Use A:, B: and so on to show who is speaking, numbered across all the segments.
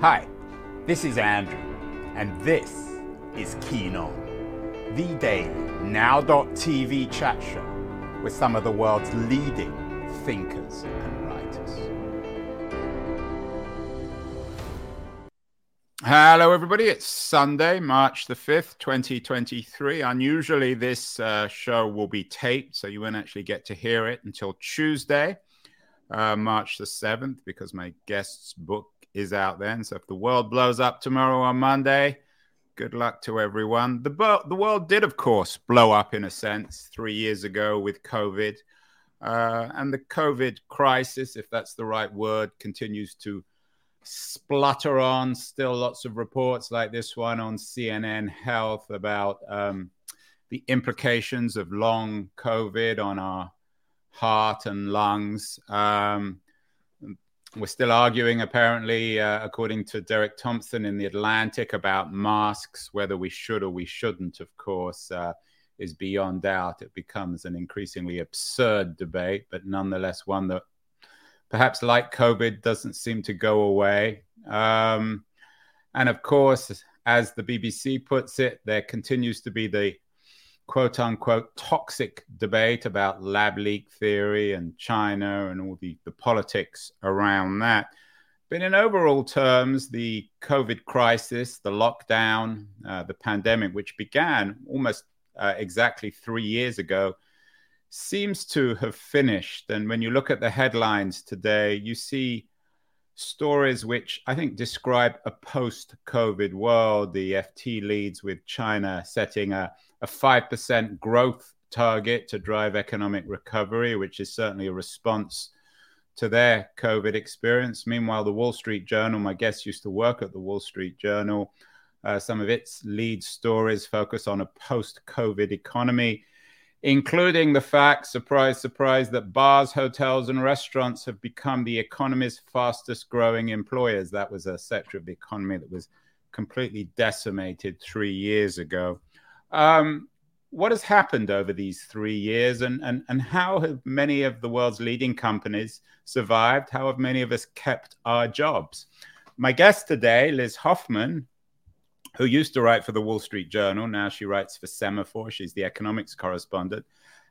A: Hi, this is Andrew, and this is Keen On, the daily now.tv chat show with some of the world's leading thinkers and writers. Hello, everybody. It's Sunday, March the 5th, 2023. Unusually, this uh, show will be taped, so you won't actually get to hear it until Tuesday, uh, March the 7th, because my guest's book is out then. So if the world blows up tomorrow on Monday, good luck to everyone. The, bo- the world did, of course, blow up in a sense three years ago with COVID. Uh, and the COVID crisis, if that's the right word, continues to splutter on. Still lots of reports like this one on CNN Health about um, the implications of long COVID on our heart and lungs. Um, we're still arguing, apparently, uh, according to Derek Thompson in The Atlantic, about masks, whether we should or we shouldn't, of course, uh, is beyond doubt. It becomes an increasingly absurd debate, but nonetheless one that perhaps, like COVID, doesn't seem to go away. Um, and of course, as the BBC puts it, there continues to be the quote unquote toxic debate about lab leak theory and China and all the, the politics around that. But in overall terms, the COVID crisis, the lockdown, uh, the pandemic, which began almost uh, exactly three years ago, seems to have finished. And when you look at the headlines today, you see stories which I think describe a post COVID world. The FT leads with China setting a a 5% growth target to drive economic recovery, which is certainly a response to their COVID experience. Meanwhile, the Wall Street Journal, my guest used to work at the Wall Street Journal. Uh, some of its lead stories focus on a post COVID economy, including the fact, surprise, surprise, that bars, hotels, and restaurants have become the economy's fastest growing employers. That was a sector of the economy that was completely decimated three years ago. Um, what has happened over these three years, and, and, and how have many of the world's leading companies survived? How have many of us kept our jobs? My guest today, Liz Hoffman, who used to write for the Wall Street Journal, now she writes for Semafor. She's the economics correspondent,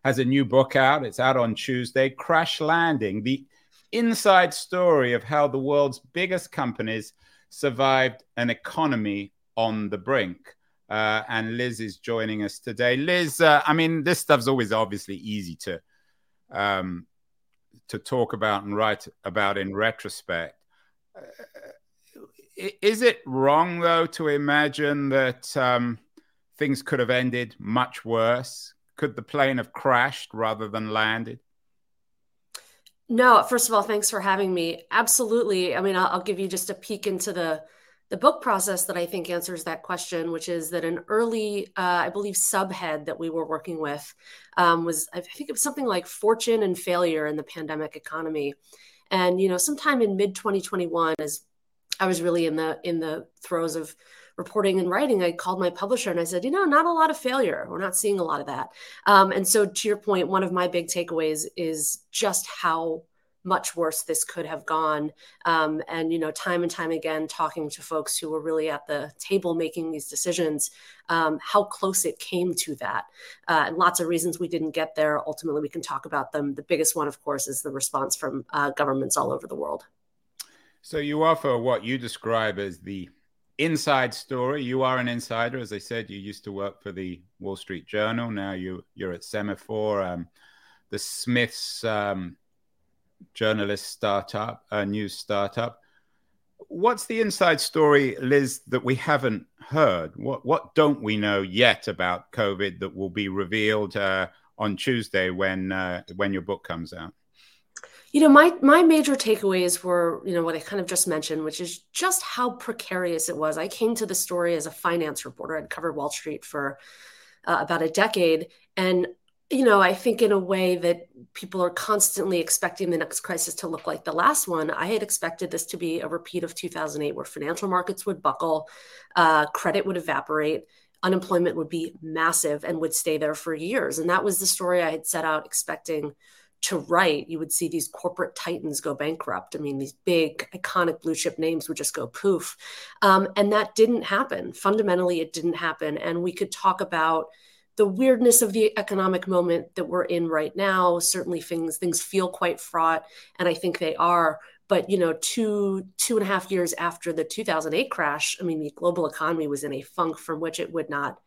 A: has a new book out. It's out on Tuesday Crash Landing, the inside story of how the world's biggest companies survived an economy on the brink. Uh, and Liz is joining us today. Liz, uh, I mean, this stuff's always obviously easy to um, to talk about and write about in retrospect. Uh, is it wrong though to imagine that um, things could have ended much worse? Could the plane have crashed rather than landed?
B: No, first of all, thanks for having me. Absolutely. I mean, I'll, I'll give you just a peek into the the book process that I think answers that question, which is that an early, uh, I believe, subhead that we were working with um, was, I think it was something like fortune and failure in the pandemic economy. And, you know, sometime in mid 2021, as I was really in the in the throes of reporting and writing, I called my publisher and I said, you know, not a lot of failure. We're not seeing a lot of that. Um, and so, to your point, one of my big takeaways is just how much worse this could have gone. Um, and, you know, time and time again, talking to folks who were really at the table making these decisions, um, how close it came to that. Uh, and lots of reasons we didn't get there. Ultimately, we can talk about them. The biggest one, of course, is the response from uh, governments all over the world.
A: So you offer what you describe as the inside story. You are an insider, as I said. You used to work for the Wall Street Journal. Now you you're at Semafor, Um, the Smiths um, journalist startup, a news startup. What's the inside story, Liz, that we haven't heard? What what don't we know yet about COVID that will be revealed uh, on Tuesday when uh, when your book comes out?
B: You know, my my major takeaways were, you know, what I kind of just mentioned, which is just how precarious it was. I came to the story as a finance reporter. I'd covered Wall Street for uh, about a decade, and you know, I think in a way that people are constantly expecting the next crisis to look like the last one. I had expected this to be a repeat of 2008, where financial markets would buckle, uh, credit would evaporate, unemployment would be massive and would stay there for years. And that was the story I had set out expecting to right, you would see these corporate titans go bankrupt. I mean, these big, iconic blue chip names would just go poof. Um, and that didn't happen. Fundamentally, it didn't happen. And we could talk about the weirdness of the economic moment that we're in right now. Certainly, things things feel quite fraught, and I think they are. But you know, two two and a half years after the 2008 crash, I mean, the global economy was in a funk from which it would not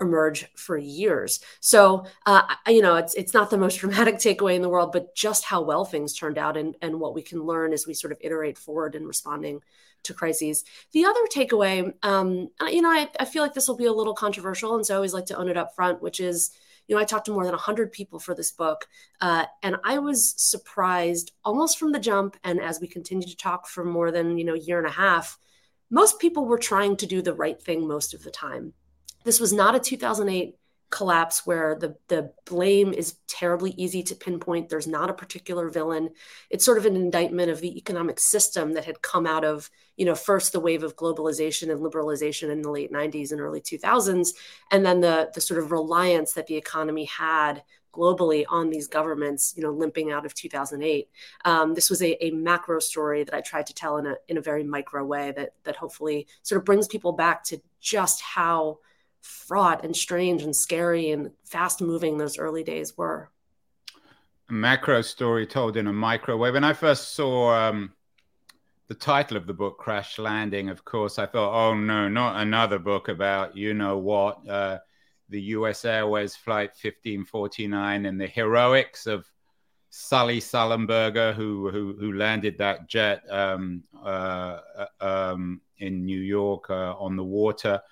B: emerge for years. So, uh, you know, it's it's not the most dramatic takeaway in the world, but just how well things turned out and, and what we can learn as we sort of iterate forward in responding to crises. The other takeaway, um, you know, I, I feel like this will be a little controversial, and so I always like to own it up front, which is, you know, I talked to more than 100 people for this book, uh, and I was surprised almost from the jump. And as we continue to talk for more than, you know, a year and a half, most people were trying to do the right thing most of the time. This was not a 2008 collapse where the the blame is terribly easy to pinpoint. There's not a particular villain. It's sort of an indictment of the economic system that had come out of you know first the wave of globalization and liberalization in the late 90s and early 2000s and then the the sort of reliance that the economy had globally on these governments you know limping out of 2008 um, this was a, a macro story that i tried to tell in a in a very micro way that that hopefully sort of brings people back to just how fraught and strange and scary and fast moving those early days were.
A: A macro story told in a microwave. When I first saw um, the title of the book, Crash Landing, of course, I thought, oh no, not another book about you know what, uh, the US Airways Flight 1549 and the heroics of Sully Sullenberger, who, who, who landed that jet um, uh, uh um, in New York uh, on the water.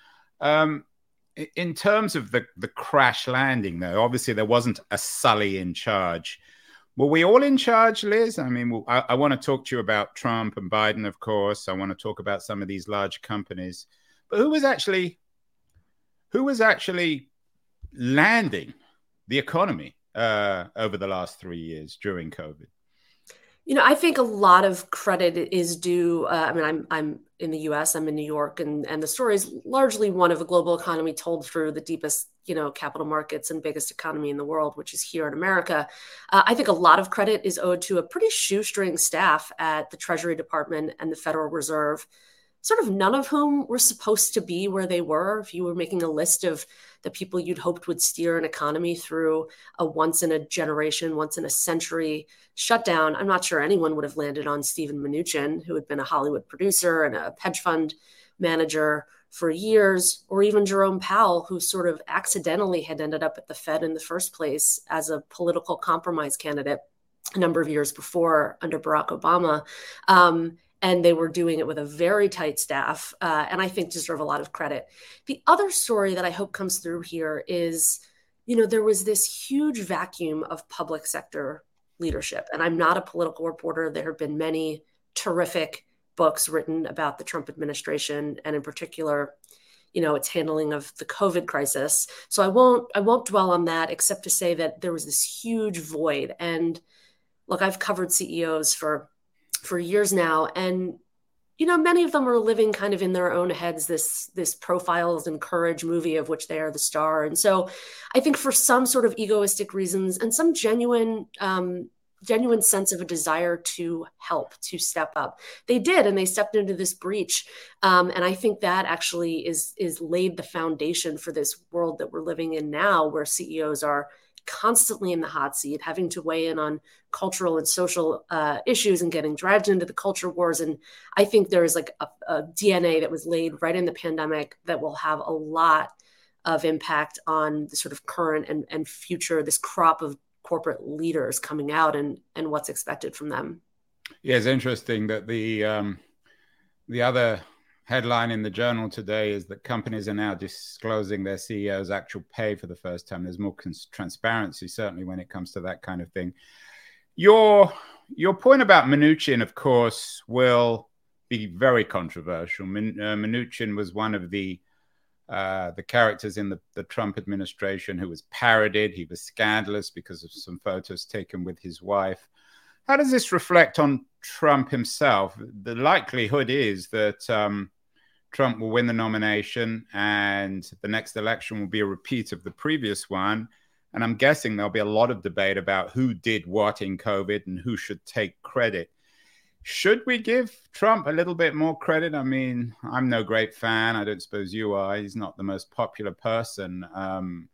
A: Um, in terms of the, the crash landing, though, obviously there wasn't a Sully in charge. Were we all in charge, Liz? I mean, I, I want to talk to you about Trump and Biden, of course. I want to talk about some of these large companies, but who was actually who was actually landing the economy uh, over the last three years during COVID?
B: You know, I think a lot of credit is due. Uh, I mean, I'm I'm in the U.S. I'm in New York, and and the story is largely one of a global economy told through the deepest, you know, capital markets and biggest economy in the world, which is here in America. Uh, I think a lot of credit is owed to a pretty shoestring staff at the Treasury Department and the Federal Reserve sort of none of whom were supposed to be where they were. If you were making a list of the people you'd hoped would steer an economy through a once in a generation, once in a century shutdown, I'm not sure anyone would have landed on Steven Mnuchin, who had been a Hollywood producer and a hedge fund manager for years, or even Jerome Powell, who sort of accidentally had ended up at the Fed in the first place as a political compromise candidate a number of years before under Barack Obama. Um, and they were doing it with a very tight staff uh, and i think deserve a lot of credit. The other story that i hope comes through here is you know there was this huge vacuum of public sector leadership and i'm not a political reporter. There have been many terrific books written about the trump administration and in particular you know its handling of the covid crisis. So i won't i won't dwell on that except to say that there was this huge void. And look i've covered ceos for for years now. And you know many of them are living kind of in their own heads this this profiles and courage movie of which they are the star. And so i think for some sort of egoistic reasons and some genuine um, genuine sense of a desire to help to step up they did and they stepped into this breach. Um, and i think that actually is is laid the foundation for this world that we're living in now where ceos are constantly in the hot seat, having to weigh in on cultural and social uh, issues and getting dragged into the culture wars. And I think there is like a, a, DNA that was laid right in the pandemic that will have a lot of impact on the sort of current and, and future, this crop of corporate leaders coming out and, and what's expected from them.
A: Yeah, it's interesting that the um, the other headline in the journal today is that companies are now disclosing their CEO's actual pay for the first time. There's more cons- transparency, certainly, when it comes to that kind of thing. Your your point about Mnuchin, of course, will be very controversial. Min, uh, Mnuchin was one of the uh, the characters in the, the Trump administration who was parodied. He was scandalous because of some photos taken with his wife. How does this reflect on Trump himself? The likelihood is that um, Trump will win the nomination and the next election will be a repeat of the previous one. And I'm guessing there'll be a lot of debate about who did what in COVID and who should take credit. Should we give Trump a little bit more credit? I mean, I'm no great fan. I don't suppose you are. He's not the most popular person um,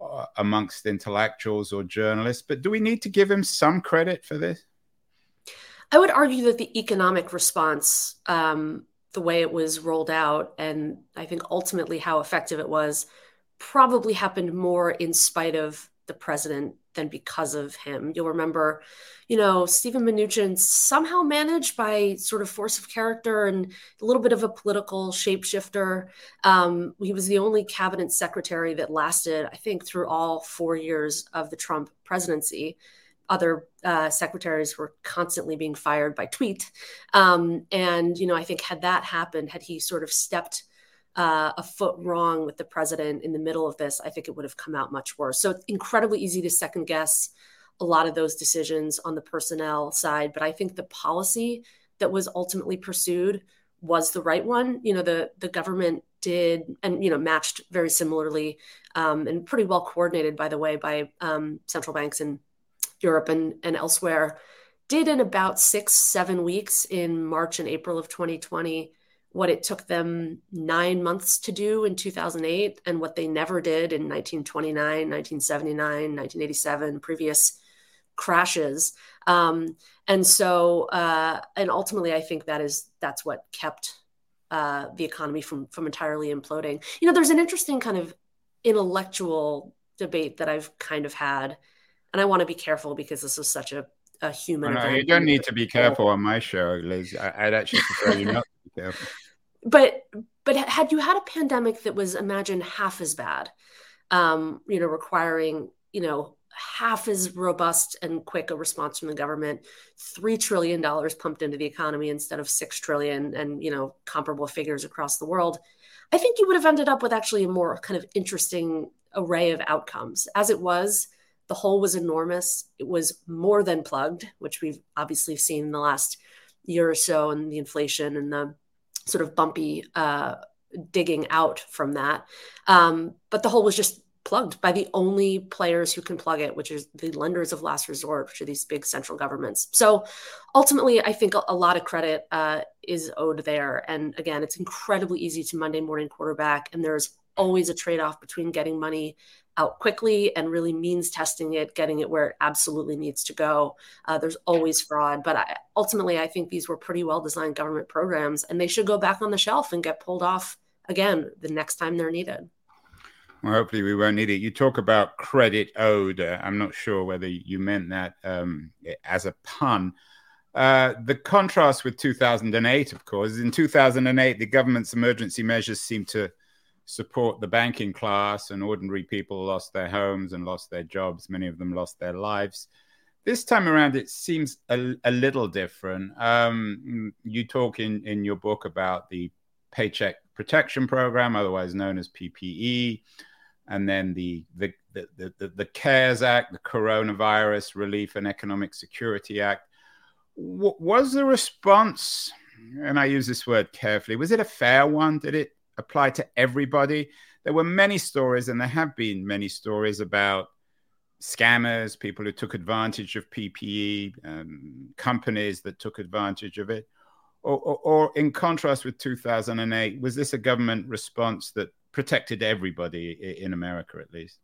A: uh, amongst intellectuals or journalists, but do we need to give him some credit for this?
B: I would argue that the economic response, um, the way it was rolled out, and I think ultimately how effective it was, probably happened more in spite of the president than because of him. You'll remember, you know, Steven Mnuchin somehow managed by sort of force of character and a little bit of a political shapeshifter. Um, he was the only cabinet secretary that lasted, I think, through all four years of the Trump presidency. Other uh, secretaries were constantly being fired by tweet. Um, and, you know, I think had that happened, had he sort of stepped uh, a foot wrong with the president in the middle of this, I think it would have come out much worse. So it's incredibly easy to second guess a lot of those decisions on the personnel side. But I think the policy that was ultimately pursued was the right one. You know, the the government did and you know matched very similarly um, and pretty well coordinated, by the way, by um, central banks in Europe and, and elsewhere. Did in about six, seven weeks in March and April of 2020 what it took them nine months to do in 2008 and what they never did in 1929, 1979, 1987, previous crashes. Um, and so, uh, and ultimately, I think that is that's what kept uh, the economy from from entirely imploding. You know, there's an interesting kind of intellectual debate that I've kind of had, and I want to be careful because this is such a a human.
A: Oh, no, you don't need to be careful on my show, Liz. I, would actually prefer you not to be careful
B: but but had you had a pandemic that was imagine half as bad um, you know requiring you know half as robust and quick a response from the government three trillion dollars pumped into the economy instead of six trillion and you know comparable figures across the world i think you would have ended up with actually a more kind of interesting array of outcomes as it was the hole was enormous it was more than plugged which we've obviously seen in the last year or so and the inflation and the sort of bumpy uh, digging out from that. Um, but the hole was just plugged by the only players who can plug it, which is the lenders of last resort, which are these big central governments. So ultimately, I think a, lot of credit uh, is owed there. And again, it's incredibly easy to Monday morning quarterback, and there's always a trade off between getting money out quickly and really means testing it, getting it where it absolutely needs to go. Uh, there's always fraud, but I, ultimately, I think these were pretty well designed government programs, and they should go back on the shelf and get pulled off again the next time they're needed.
A: Well, hopefully we won't need it. You talk about credit owed. Uh, I'm not sure whether you meant that um, as a pun. Uh, the contrast with 2008, of course, is in 2008, the government's emergency measures seemed to support the banking class, and ordinary people lost their homes and lost their jobs. Many of them lost their lives. This time around, it seems a, a little different. Um, you talk in, in your book about the Paycheck Protection Program, otherwise known as PPE, and then the, the, the, the, the CARES Act, the Coronavirus Relief and Economic Security Act. W- was the response, and I use this word carefully, was it a fair one? Did it apply to everybody. There were many stories, and there have been many stories about scammers, people who took advantage of PPE, um, companies that took advantage of it. Or, or, or, in contrast with 2008, was this a government response that protected everybody in America, at least?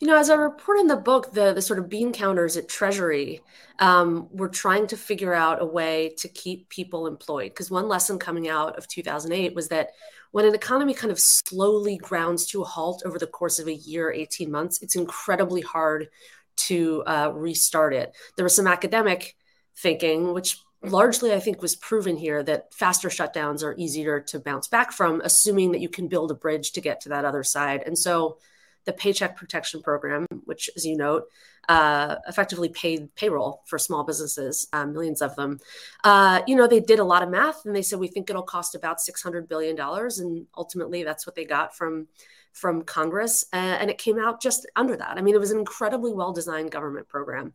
B: You know, as I report in the book, the, the sort of bean counters at Treasury um, were trying to figure out a way to keep people employed. Because one lesson coming out of 2008 was that when an economy kind of slowly grounds to a halt over the course of a year, 18 months, it's incredibly hard to uh, restart it. There was some academic thinking, which largely I think was proven here that faster shutdowns are easier to bounce back from, assuming that you can build a bridge to get to that other side. And so the Paycheck Protection Program, which, as you note, uh, effectively paid payroll for small businesses, uh, millions of them. Uh, you know, they did a lot of math and they said we think it'll cost about six hundred billion dollars, and ultimately that's what they got from from Congress, and it came out just under that. I mean, it was an incredibly well designed government program.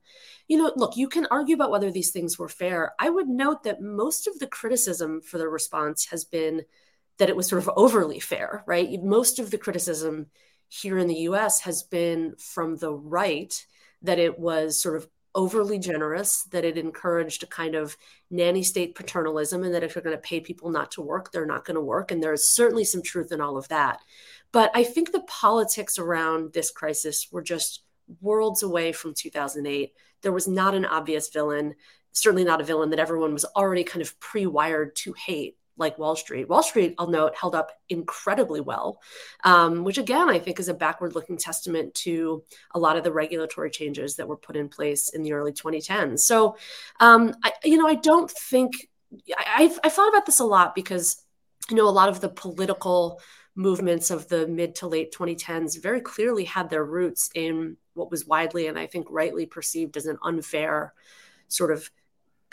B: You know, look, you can argue about whether these things were fair. I would note that most of the criticism for the response has been that it was sort of overly fair, right? Most of the criticism here in the US has been from the right that it was sort of overly generous, that it encouraged a kind of nanny state paternalism, and that if you're going to pay people not to work, they're not going to work. And there is certainly some truth in all of that. But I think the politics around this crisis were just worlds away from 2008. There was not an obvious villain, certainly not a villain that everyone was already kind of pre wired to hate like Wall Street. Wall Street, I'll note, held up incredibly well, um, which again, I think is a backward looking testament to a lot of the regulatory changes that were put in place in the early 2010s. So, um, I, you know, I don't think, I, I've, I've thought about this a lot because, you know, a lot of the political movements of the mid to late 2010s very clearly had their roots in what was widely and I think rightly perceived as an unfair sort of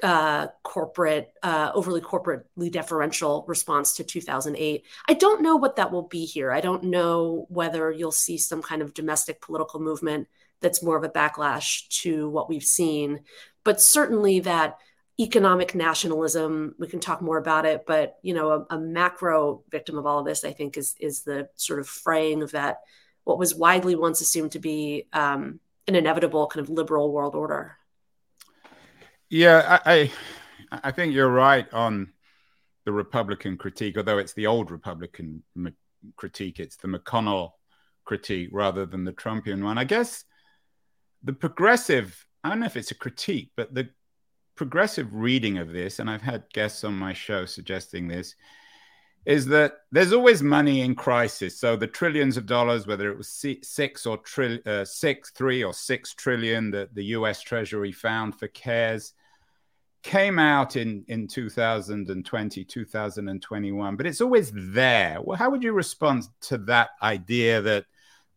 B: uh, corporate, uh, overly corporately deferential response to 2008. I don't know what that will be here. I don't know whether you'll see some kind of domestic political movement that's more of a backlash to what we've seen, but certainly that economic nationalism. We can talk more about it, but you know, a, a macro victim of all of this, I think, is is the sort of fraying of that what was widely once assumed to be um, an inevitable kind of liberal world order.
A: Yeah, I, I, I think you're right on the Republican critique, although it's the old Republican critique, it's the McConnell critique rather than the Trumpian one. I guess the progressive, I don't know if it's a critique, but the progressive reading of this, and I've had guests on my show suggesting this, is that there's always money in crisis. So the trillions of dollars, whether it was six or tri- uh, six, three or six trillion that the U.S. Treasury found for CARES, came out in in 2020 2021 but it's always there well how would you respond to that idea that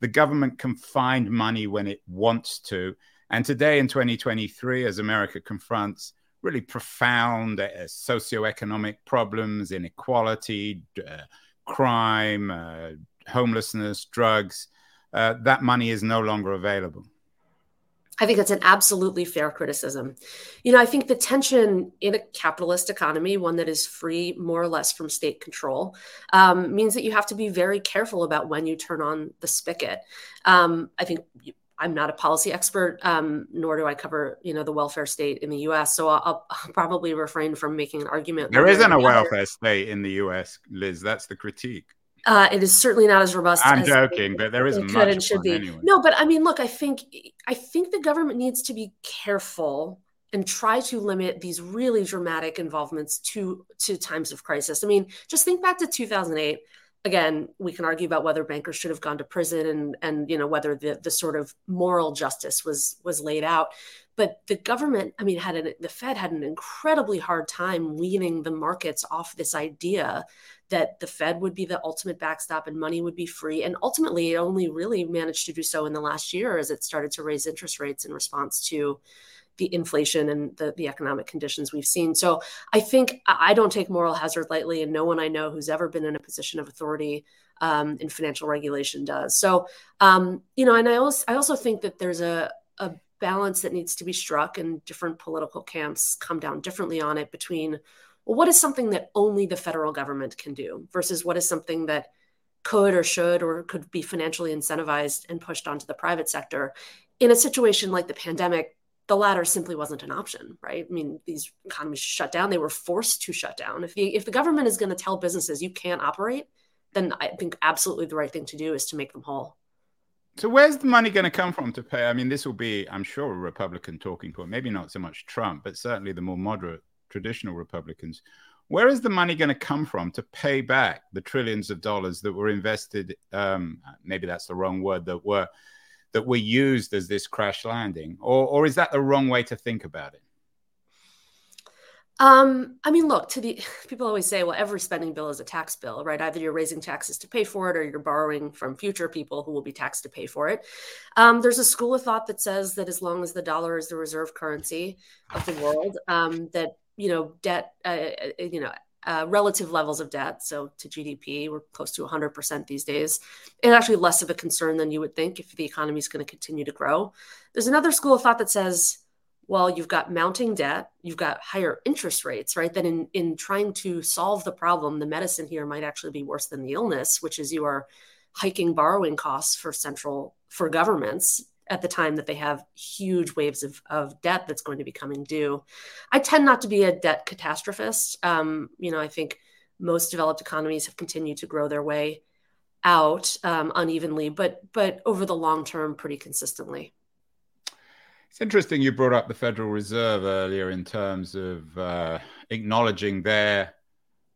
A: the government can find money when it wants to and today in 2023 as america confronts really profound uh, socioeconomic problems inequality uh, crime uh, homelessness drugs uh, that money is no longer available
B: I think that's an absolutely fair criticism. You know, I think the tension in a capitalist economy, one that is free more or less from state control, um, means that you have to be very careful about when you turn on the spigot. Um, I think I'm not a policy expert, um, nor do I cover, you know, the welfare state in the U.S. So I'll, I'll probably refrain from making an argument.
A: There isn't a welfare state in the U.S., Liz. That's the critique.
B: Uh, it is certainly not as robust.
A: I'm
B: as
A: joking, but there isn't much and should be. Anyway.
B: No, but I mean, look, I think I think the government needs to be careful and try to limit these really dramatic involvements to to times of crisis. I mean, just think back to 2008. Again, we can argue about whether bankers should have gone to prison and and you know whether the the sort of moral justice was was laid out. But the government, I mean, had an, the Fed had an incredibly hard time weaning the markets off this idea that the Fed would be the ultimate backstop and money would be free. And ultimately, it only really managed to do so in the last year as it started to raise interest rates in response to the inflation and the, the economic conditions we've seen. So I think I don't take moral hazard lightly, and no one I know who's ever been in a position of authority um, in financial regulation does. So, um, you know, and I also I also think that there's a, a balance that needs to be struck, and different political camps come down differently on it between well, what is something that only the federal government can do versus what is something that could or should or could be financially incentivized and pushed onto the private sector. In a situation like the pandemic, the latter simply wasn't an option, right? I mean, these economies shut down; they were forced to shut down. If the if the government is going to tell businesses you can't operate, then I think absolutely the right thing to do is to make them whole.
A: So where's the money going to come from to pay? I mean, this will be, I'm sure, a Republican talking point. Maybe not so much Trump, but certainly the more moderate traditional Republicans. Where is the money going to come from to pay back the trillions of dollars that were invested? Um, maybe that's the wrong word that were that were used as this crash landing, or or is that the wrong way to think about it?
B: Um, I mean, look, to the people always say, well, every spending bill is a tax bill, right? Either you're raising taxes to pay for it or you're borrowing from future people who will be taxed to pay for it. Um, there's a school of thought that says that as long as the dollar is the reserve currency of the world, um, that you know, debt, uh, uh, you know, uh, relative levels of debt. So to GDP, we're close to 100% these days. It's actually less of a concern than you would think if the economy is going to continue to grow. There's another school of thought that says, well, you've got mounting debt, you've got higher interest rates, right? Then in, in trying to solve the problem, the medicine here might actually be worse than the illness, which is you are hiking borrowing costs for central for governments at the time that they have huge waves of, of debt that's going to be coming due. I tend not to be a debt catastrophist. Um, you know, I think most developed economies have continued to grow their way out um, unevenly, but but over the long term, pretty consistently.
A: It's interesting you brought up the Federal Reserve earlier in terms of uh, acknowledging their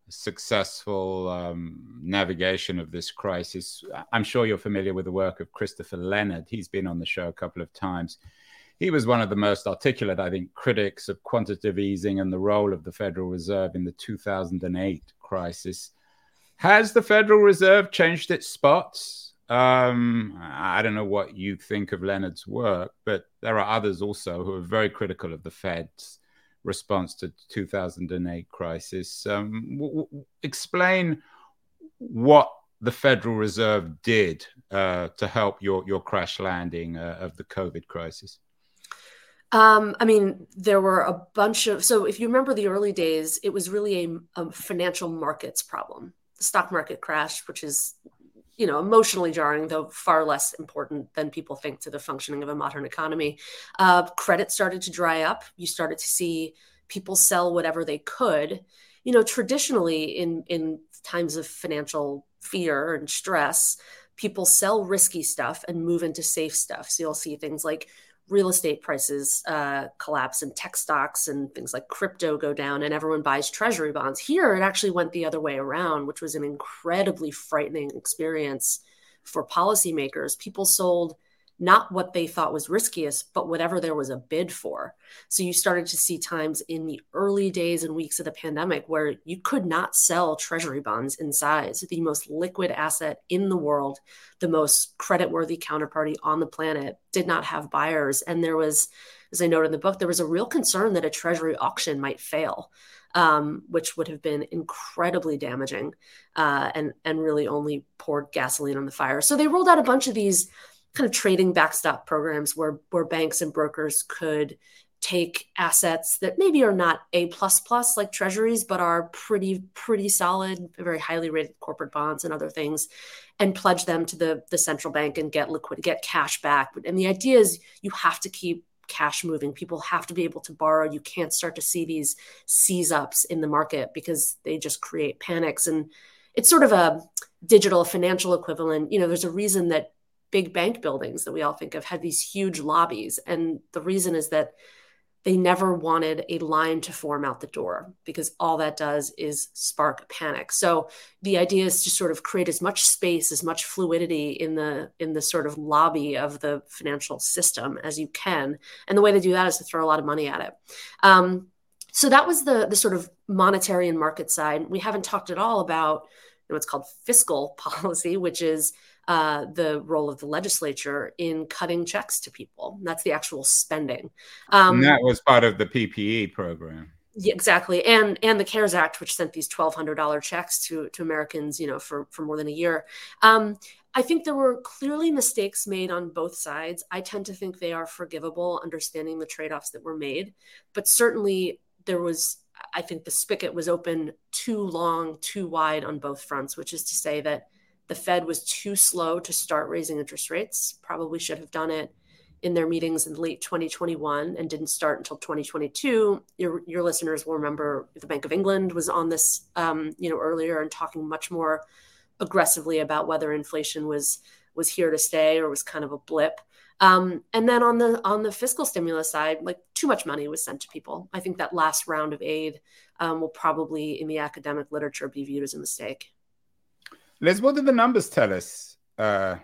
A: successful um, navigation of this crisis. I'm sure you're familiar with the work of Christopher Leonard. He's been on the show a couple of times. He was one of the most articulate, I think, critics of quantitative easing and the role of the Federal Reserve in the 2008 crisis. Has the Federal Reserve changed its spots? Um, I don't know what you think of Leonard's work, but there are others also who are very critical of the Fed's response to 2008 crisis. Um, w- w- explain what the Federal Reserve did uh, to help your your crash landing uh, of the COVID crisis.
B: Um, I mean, there were a bunch of so if you remember the early days, it was really a, a financial markets problem. The stock market crashed, which is you know, emotionally jarring, though far less important than people think to the functioning of a modern economy. Uh, credit started to dry up. You started to see people sell whatever they could. You know, traditionally in in times of financial fear and stress, people sell risky stuff and move into safe stuff. So you'll see things like real estate prices uh, collapse and tech stocks and things like crypto go down and everyone buys treasury bonds. Here, it actually went the other way around, which was an incredibly frightening experience for policymakers. People sold not what they thought was riskiest, but whatever there was a bid for. So you started to see times in the early days and weeks of the pandemic where you could not sell treasury bonds in size, the most liquid asset in the world, the most creditworthy counterparty on the planet, did not have buyers. And there was, as I note in the book, there was a real concern that a treasury auction might fail. Um, which would have been incredibly damaging uh, and and really only poured gasoline on the fire. So they rolled out a bunch of these kind of trading backstop programs where where banks and brokers could take assets that maybe are not a plus plus like treasuries but are pretty pretty solid very highly rated corporate bonds and other things and pledge them to the the central bank and get liquid get cash back. And the idea is you have to keep cash moving. People have to be able to borrow. You can't start to see these seize ups in the market because they just create panics. And it's sort of a digital financial equivalent. You know there's a reason that big bank buildings that we all think of had these huge lobbies. And the reason is that they never wanted a line to form out the door because all that does is spark panic. So the idea is to sort of create as much space, as much fluidity in the in the sort of lobby of the financial system as you can. And the way to do that is to throw a lot of money at it. Um, so that was the the sort of monetary and market side. We haven't talked at all about you know, what's called fiscal policy, which is uh, the role of the legislature in cutting checks to people. That's the actual spending.
A: Um, and that was part of the PPE program.
B: Yeah, exactly, and and the CARES Act, which sent these twelve hundred dollar checks to to Americans, you know, for for more than a year. Um, I think there were clearly mistakes made on both sides. I tend to think they are forgivable, understanding the trade offs that were made, but certainly there was. I think the spigot was open too long, too wide on both fronts, which is to say that the Fed was too slow to start raising interest rates, probably should have done it in their meetings in late 2021 and didn't start until 2022. Your, your listeners will remember the Bank of England was on this, um, you know, earlier and talking much more aggressively about whether inflation was was here to stay or was kind of a blip. Um, and then on the on the fiscal stimulus side, like too much money was sent to people. I think that last round of aid um, will probably, in the academic literature, be viewed as a mistake.
A: Liz, what did the numbers tell us uh,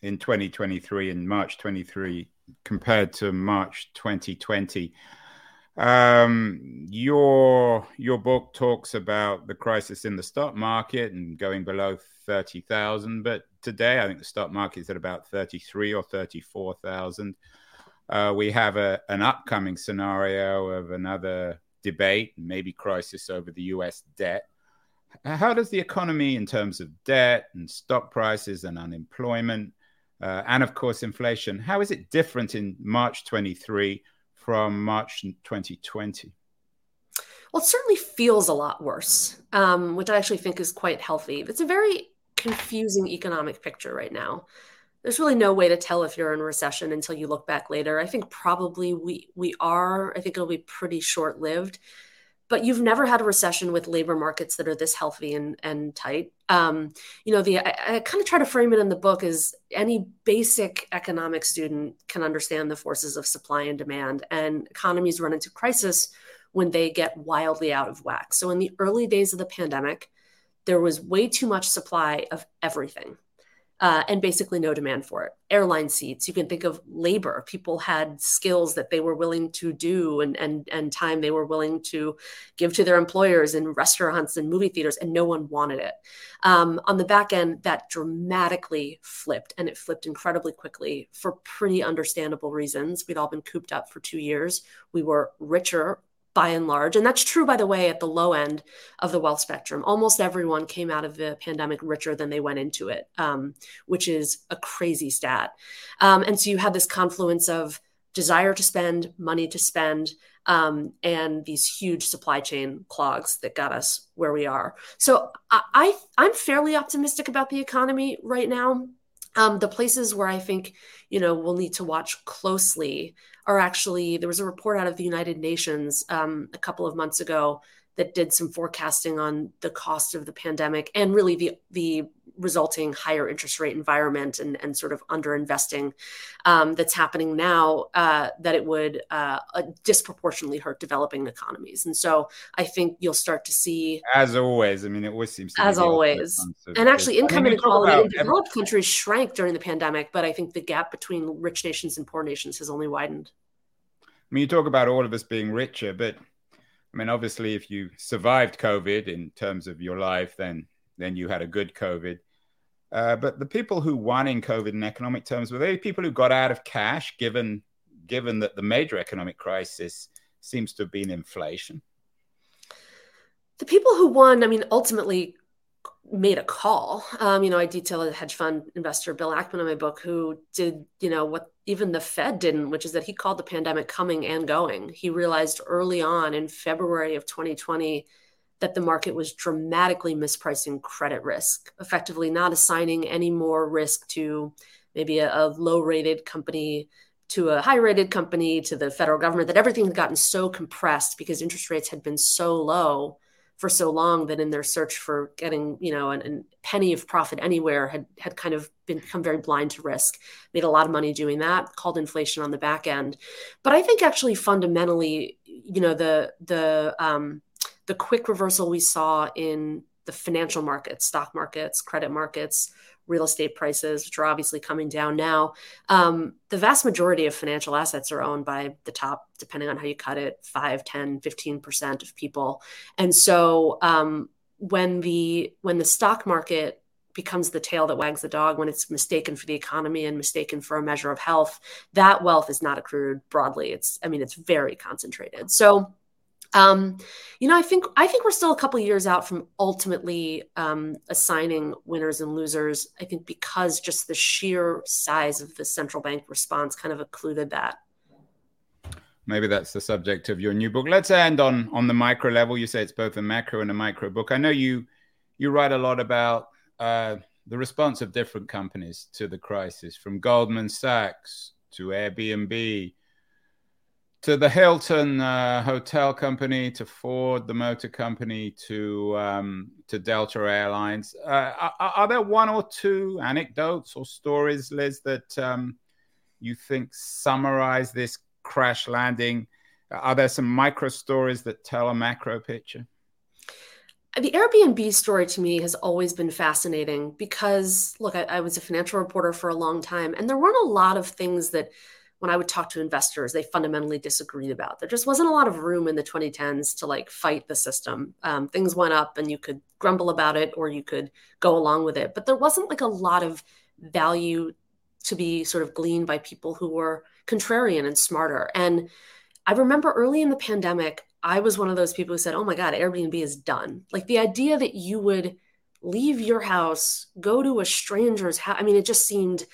A: in 2023 in March 23 compared to March 2020? Um, your your book talks about the crisis in the stock market and going below 30,000, but today I think the stock market is at about 33 or 34,000. Uh, we have a, an upcoming scenario of another debate, maybe crisis over the US debt how does the economy, in terms of debt and stock prices and unemployment, uh, and of course inflation, how is it different in March 23 from March 2020?
B: Well, it certainly feels a lot worse, um, which I actually think is quite healthy. It's a very confusing economic picture right now. There's really no way to tell if you're in recession until you look back later. I think probably we we are. I think it'll be pretty short lived but you've never had a recession with labor markets that are this healthy and, and tight. Um, you know, the I, I kind of try to frame it in the book as any basic economic student can understand the forces of supply and demand, and economies run into crisis when they get wildly out of whack. So in the early days of the pandemic, there was way too much supply of everything uh, and basically no demand for it. Airline seats, you can think of labor. People had skills that they were willing to do and, and, and time they were willing to give to their employers in restaurants and movie theaters, and no one wanted it. Um, on the back end, that dramatically flipped, and it flipped incredibly quickly for pretty understandable reasons. We'd all been cooped up for two years. We were richer by and large. And that's true, by the way, at the low end of the wealth spectrum. Almost everyone came out of the pandemic richer than they went into it, um, which is a crazy stat. Um, and so you had this confluence of desire to spend, money to spend, um, and these huge supply chain clogs that got us where we are. So I, I am fairly optimistic about the economy right now. Um, the places where I think, you know, we'll need to watch closely are actually, there was a report out of the United Nations um, a couple of months ago that did some forecasting on the cost of the pandemic and really the the resulting higher interest rate environment and, and sort of underinvesting um, that's happening now uh, that it would uh, uh, disproportionately hurt developing economies. And so i think you'll start to see
A: as always i mean it always seems
B: as always. and actually income I mean, inequality in developed every- countries shrank during the pandemic but i think the gap between rich nations and poor nations has only widened.
A: I mean you talk about all of us being richer but I mean, obviously, if you survived COVID in terms of your life, then then you had a good COVID. Uh, but the people who won in COVID in economic terms were they people who got out of cash, given given that the major economic crisis seems to have been inflation.
B: The people who won, I mean, ultimately made a call. Um, you know, I detail a hedge fund investor, Bill Ackman, in my book, who did, you know, what even the Fed didn't, which is that he called the pandemic coming and going. He realized early on in February of 2020 that the market was dramatically mispricing credit risk, effectively not assigning any more risk to maybe a, a low rated company to a high rated company to the federal government, that everything had gotten so compressed because interest rates had been so low for so long that in their search for getting you know a penny of profit anywhere had had kind of been, become very blind to risk. Made a lot of money doing that called inflation on the back end. But i think actually fundamentally you know the the um, the quick reversal we saw in the financial markets stock markets credit markets real estate prices, which are obviously coming down now. Um, the vast majority of financial assets are owned by the top, depending on how you cut it, 5, 10, 15% of people. And so um, when the when the stock market becomes the tail that wags the dog when it's mistaken for the economy and mistaken for a measure of health that wealth is not accrued broadly it's i mean it's very concentrated so um, you know, I think I think we're still a couple years out from ultimately um, assigning winners and losers. I think because just the sheer size of the central bank response kind of occluded that.
A: Maybe that's the subject of your new book. Let's end on on the micro level. You say it's both a macro and a micro book. I know you you write a lot about uh, the response of different companies to the crisis, from Goldman Sachs to Airbnb to the Hilton uh, Hotel Company, to Ford, the motor company, to um, to Delta Airlines. Uh, are, are, there one or two anecdotes or stories, Liz, that um, you think summarize this crash landing? Are there some micro stories that tell a macro picture?
B: The Airbnb story to me has always been fascinating because, look, I, I was a financial reporter for a long time, and there weren't a lot of things that when I would talk to investors, they fundamentally disagreed about. There just wasn't a lot of room in the 2010s to like fight the system. Um, things went up and you could grumble about it or you could go along with it. But there wasn't like a lot of value to be sort of gleaned by people who were contrarian and smarter. And I remember early in the pandemic, I was one of those people who said, oh my God, Airbnb is done. Like the idea that you would leave your house, go to a stranger's house, I mean, it just seemed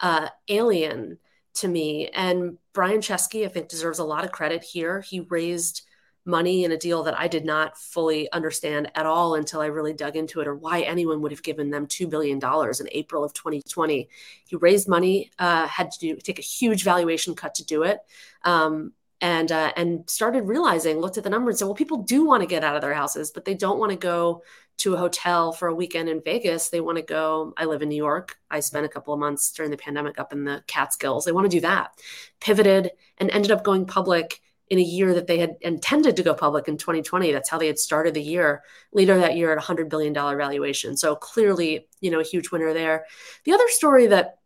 B: uh, alien to me. And Brian Chesky, I think, deserves a lot of credit here. He raised money in a deal that I did not fully understand at all until I really dug into it, or why anyone would have given them $2 billion in April of 2020. He raised money, uh, had to do, take a huge valuation cut to do it. Um, and, uh, and started realizing, looked at the numbers and said, well, people do want to get out of their houses, but they don't want to go to a hotel for a weekend in Vegas. They want to go. I live in New York. I spent a couple of months during the pandemic up in the Catskills. They want to do that. Pivoted and ended up going public in a year that they had intended to go public in 2020. That's how they had started the year. Later that year at a $100 billion valuation. So clearly, you know, a huge winner there. The other story that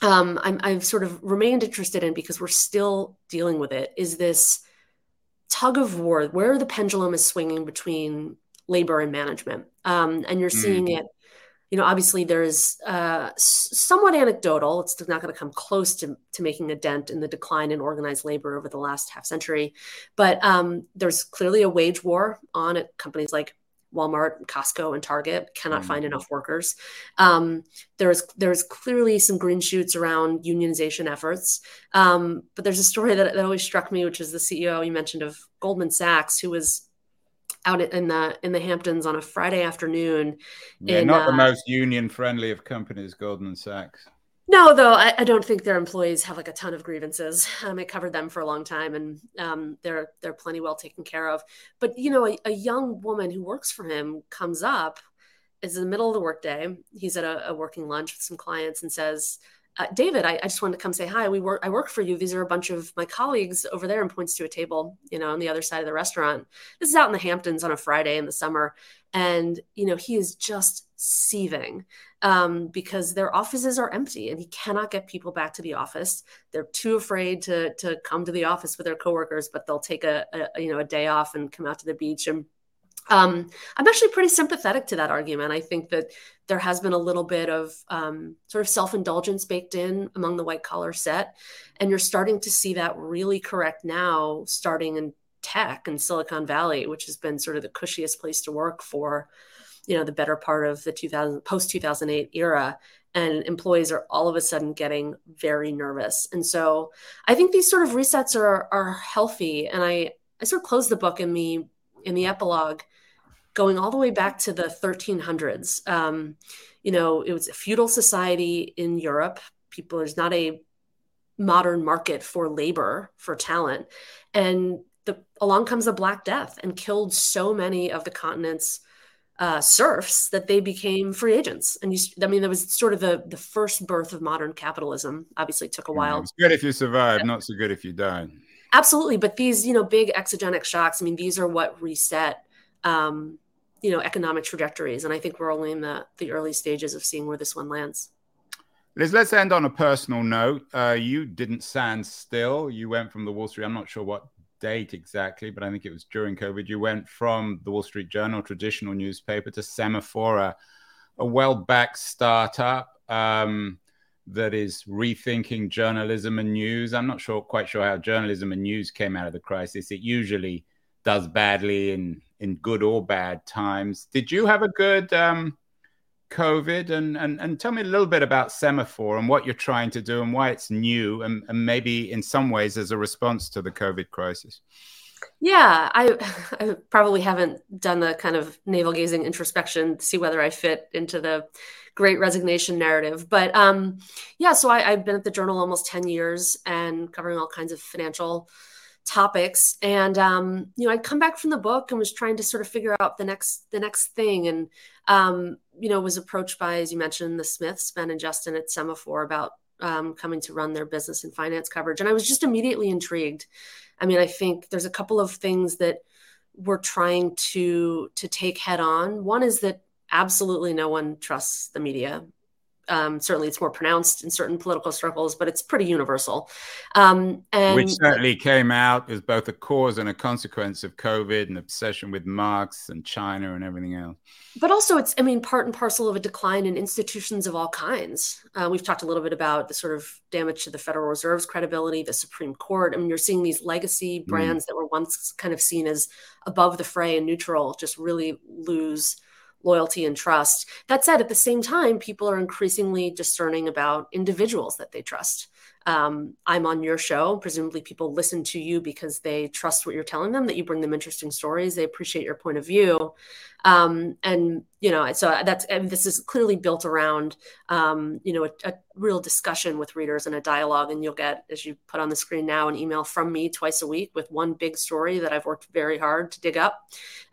B: um, I'm, I've sort of remained interested in because we're still dealing with it is this tug of war where the pendulum is swinging between labor and management. Um, and you're seeing mm. it you know, obviously there's uh, somewhat anecdotal. It's not going to come close to, to making a dent in the decline in organized labor over the last half century. But um, there's clearly a wage war on at companies like Walmart, Costco, and Target cannot mm-hmm. find enough workers. Um, there's there's clearly some green shoots around unionization efforts. Um, but there's a story that, that always struck me, which is the CEO you mentioned of Goldman Sachs, who was out in the in the Hamptons on a Friday afternoon.
A: Yeah, in, not the uh, most union friendly of companies, Goldman Sachs.
B: No, though I, I, don't think their employees have like a ton of grievances. Um, I covered them for a long time, and um, they're they're plenty well taken care of. But you know, a, a, young woman who works for him comes up, is in the middle of the workday. He's at a, a working lunch with some clients and says, uh, David, I, I, just wanted to come say hi. We work. I work for you. These are a bunch of my colleagues over there, and points to a table, you know, on the other side of the restaurant. This is out in the Hamptons on a Friday in the summer, and you know he is just seething um, because their offices are empty, and he cannot get people back to the office. They're too afraid to to come to the office with their coworkers, but they'll take a, a you know a day off and come out to the beach and um, I'm actually pretty sympathetic to that argument. I think that there has been a little bit of um, sort of self indulgence baked in among the white collar set. And you're starting to see that really correct now, starting in tech and Silicon Valley, which has been sort of the cushiest place to work for, you know, the better part of the 2000 post 2008 era. And employees are all of a sudden getting very nervous. And so I think these sort of resets are, are healthy. And I, I sort of close the book in the in the epilogue going all the way back to the 1300s. Um, you know, it was a feudal society in Europe. People, there's not a modern market for labor, for talent. And the, along comes the Black Death and killed so many of the continent's uh, serfs that they became free agents. And you, I mean, that was sort of the, the first birth of modern capitalism. Obviously, took a while.
A: it's good if you survive, yeah. not so good if you die.
B: Absolutely, but these, you know, big exogenic shocks. I mean, these are what reset um, you know economic trajectories and i think we're only in the the early stages of seeing where this one lands
A: Liz, let's end on a personal note. Uh, you didn't stand still. You went from the Wall Street. I'm not sure what date exactly, but I think it was during COVID. You went from the Wall Street Journal, traditional newspaper, to Semafor, a, a well-backed startup um, that is rethinking journalism and news. I'm not sure, quite sure how journalism and news came out of the crisis. It usually does badly in in good or bad times. Did you have a good um, COVID? And, and and tell me a little bit about Semafor and what you're trying to do and why it's new and, and maybe in some ways as a response to the COVID crisis.
B: Yeah, I, I probably haven't done the kind of navel gazing introspection to see whether I fit into the great resignation narrative. But um, yeah, so I, have been at the journal almost 10 years and covering all kinds of financial topics. And um, you know i'd come back from the book and was trying to sort of figure out the next the next thing. And um, you know was approached by as you mentioned the smiths ben and justin at Semafor about um, coming to run their business and finance coverage. And i was just immediately intrigued. I mean i think there's a couple of things that we're trying to to take head on. One is that absolutely no one trusts the media um, certainly, it's more pronounced in certain political circles, but it's pretty universal. Um, and
A: which certainly came out as both a cause and a consequence of COVID and obsession with masks and China and everything else.
B: But also, it's I mean, part and parcel of a decline in institutions of all kinds. Uh, we've talked a little bit about the sort of damage to the Federal Reserve's credibility, the Supreme Court. I mean, you're seeing these legacy mm. brands mm. that were once kind of seen as above the fray and neutral just really lose loyalty and trust. That said, at the same time, people are increasingly discerning about individuals that they trust. Um, I'm on your show. Presumably, people listen to you because they trust what you're telling them, that you bring them interesting stories. They appreciate your point of view. Um, and, you know, so that's, and this is clearly built around, um, you know, a, a, real discussion with readers and a dialogue. And you'll get, as you put on the screen now, an email from me twice a week with one big story that I've worked very hard to dig up.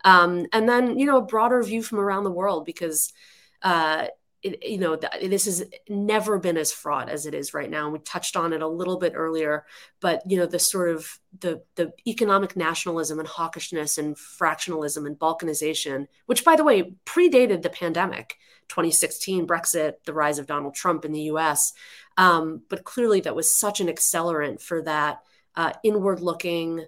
B: Um, and then, you know, a broader view from around the world because, uh, it, you know, this has never been as fraught as it is right now. And we touched on it a little bit earlier, but you know, the sort of the the economic nationalism and hawkishness and fractionalism and balkanization, which by the way predated the pandemic, 2016 Brexit, the rise of Donald Trump in the U.S. Um, but clearly, that was such an accelerant for that uh, inward-looking,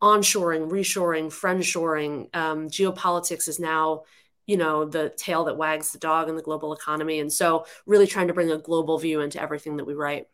B: onshoring, reshoring, friendshoring. Um, geopolitics is now you know the tail that wags the dog in the global economy. And so really trying to bring a global view into everything that we write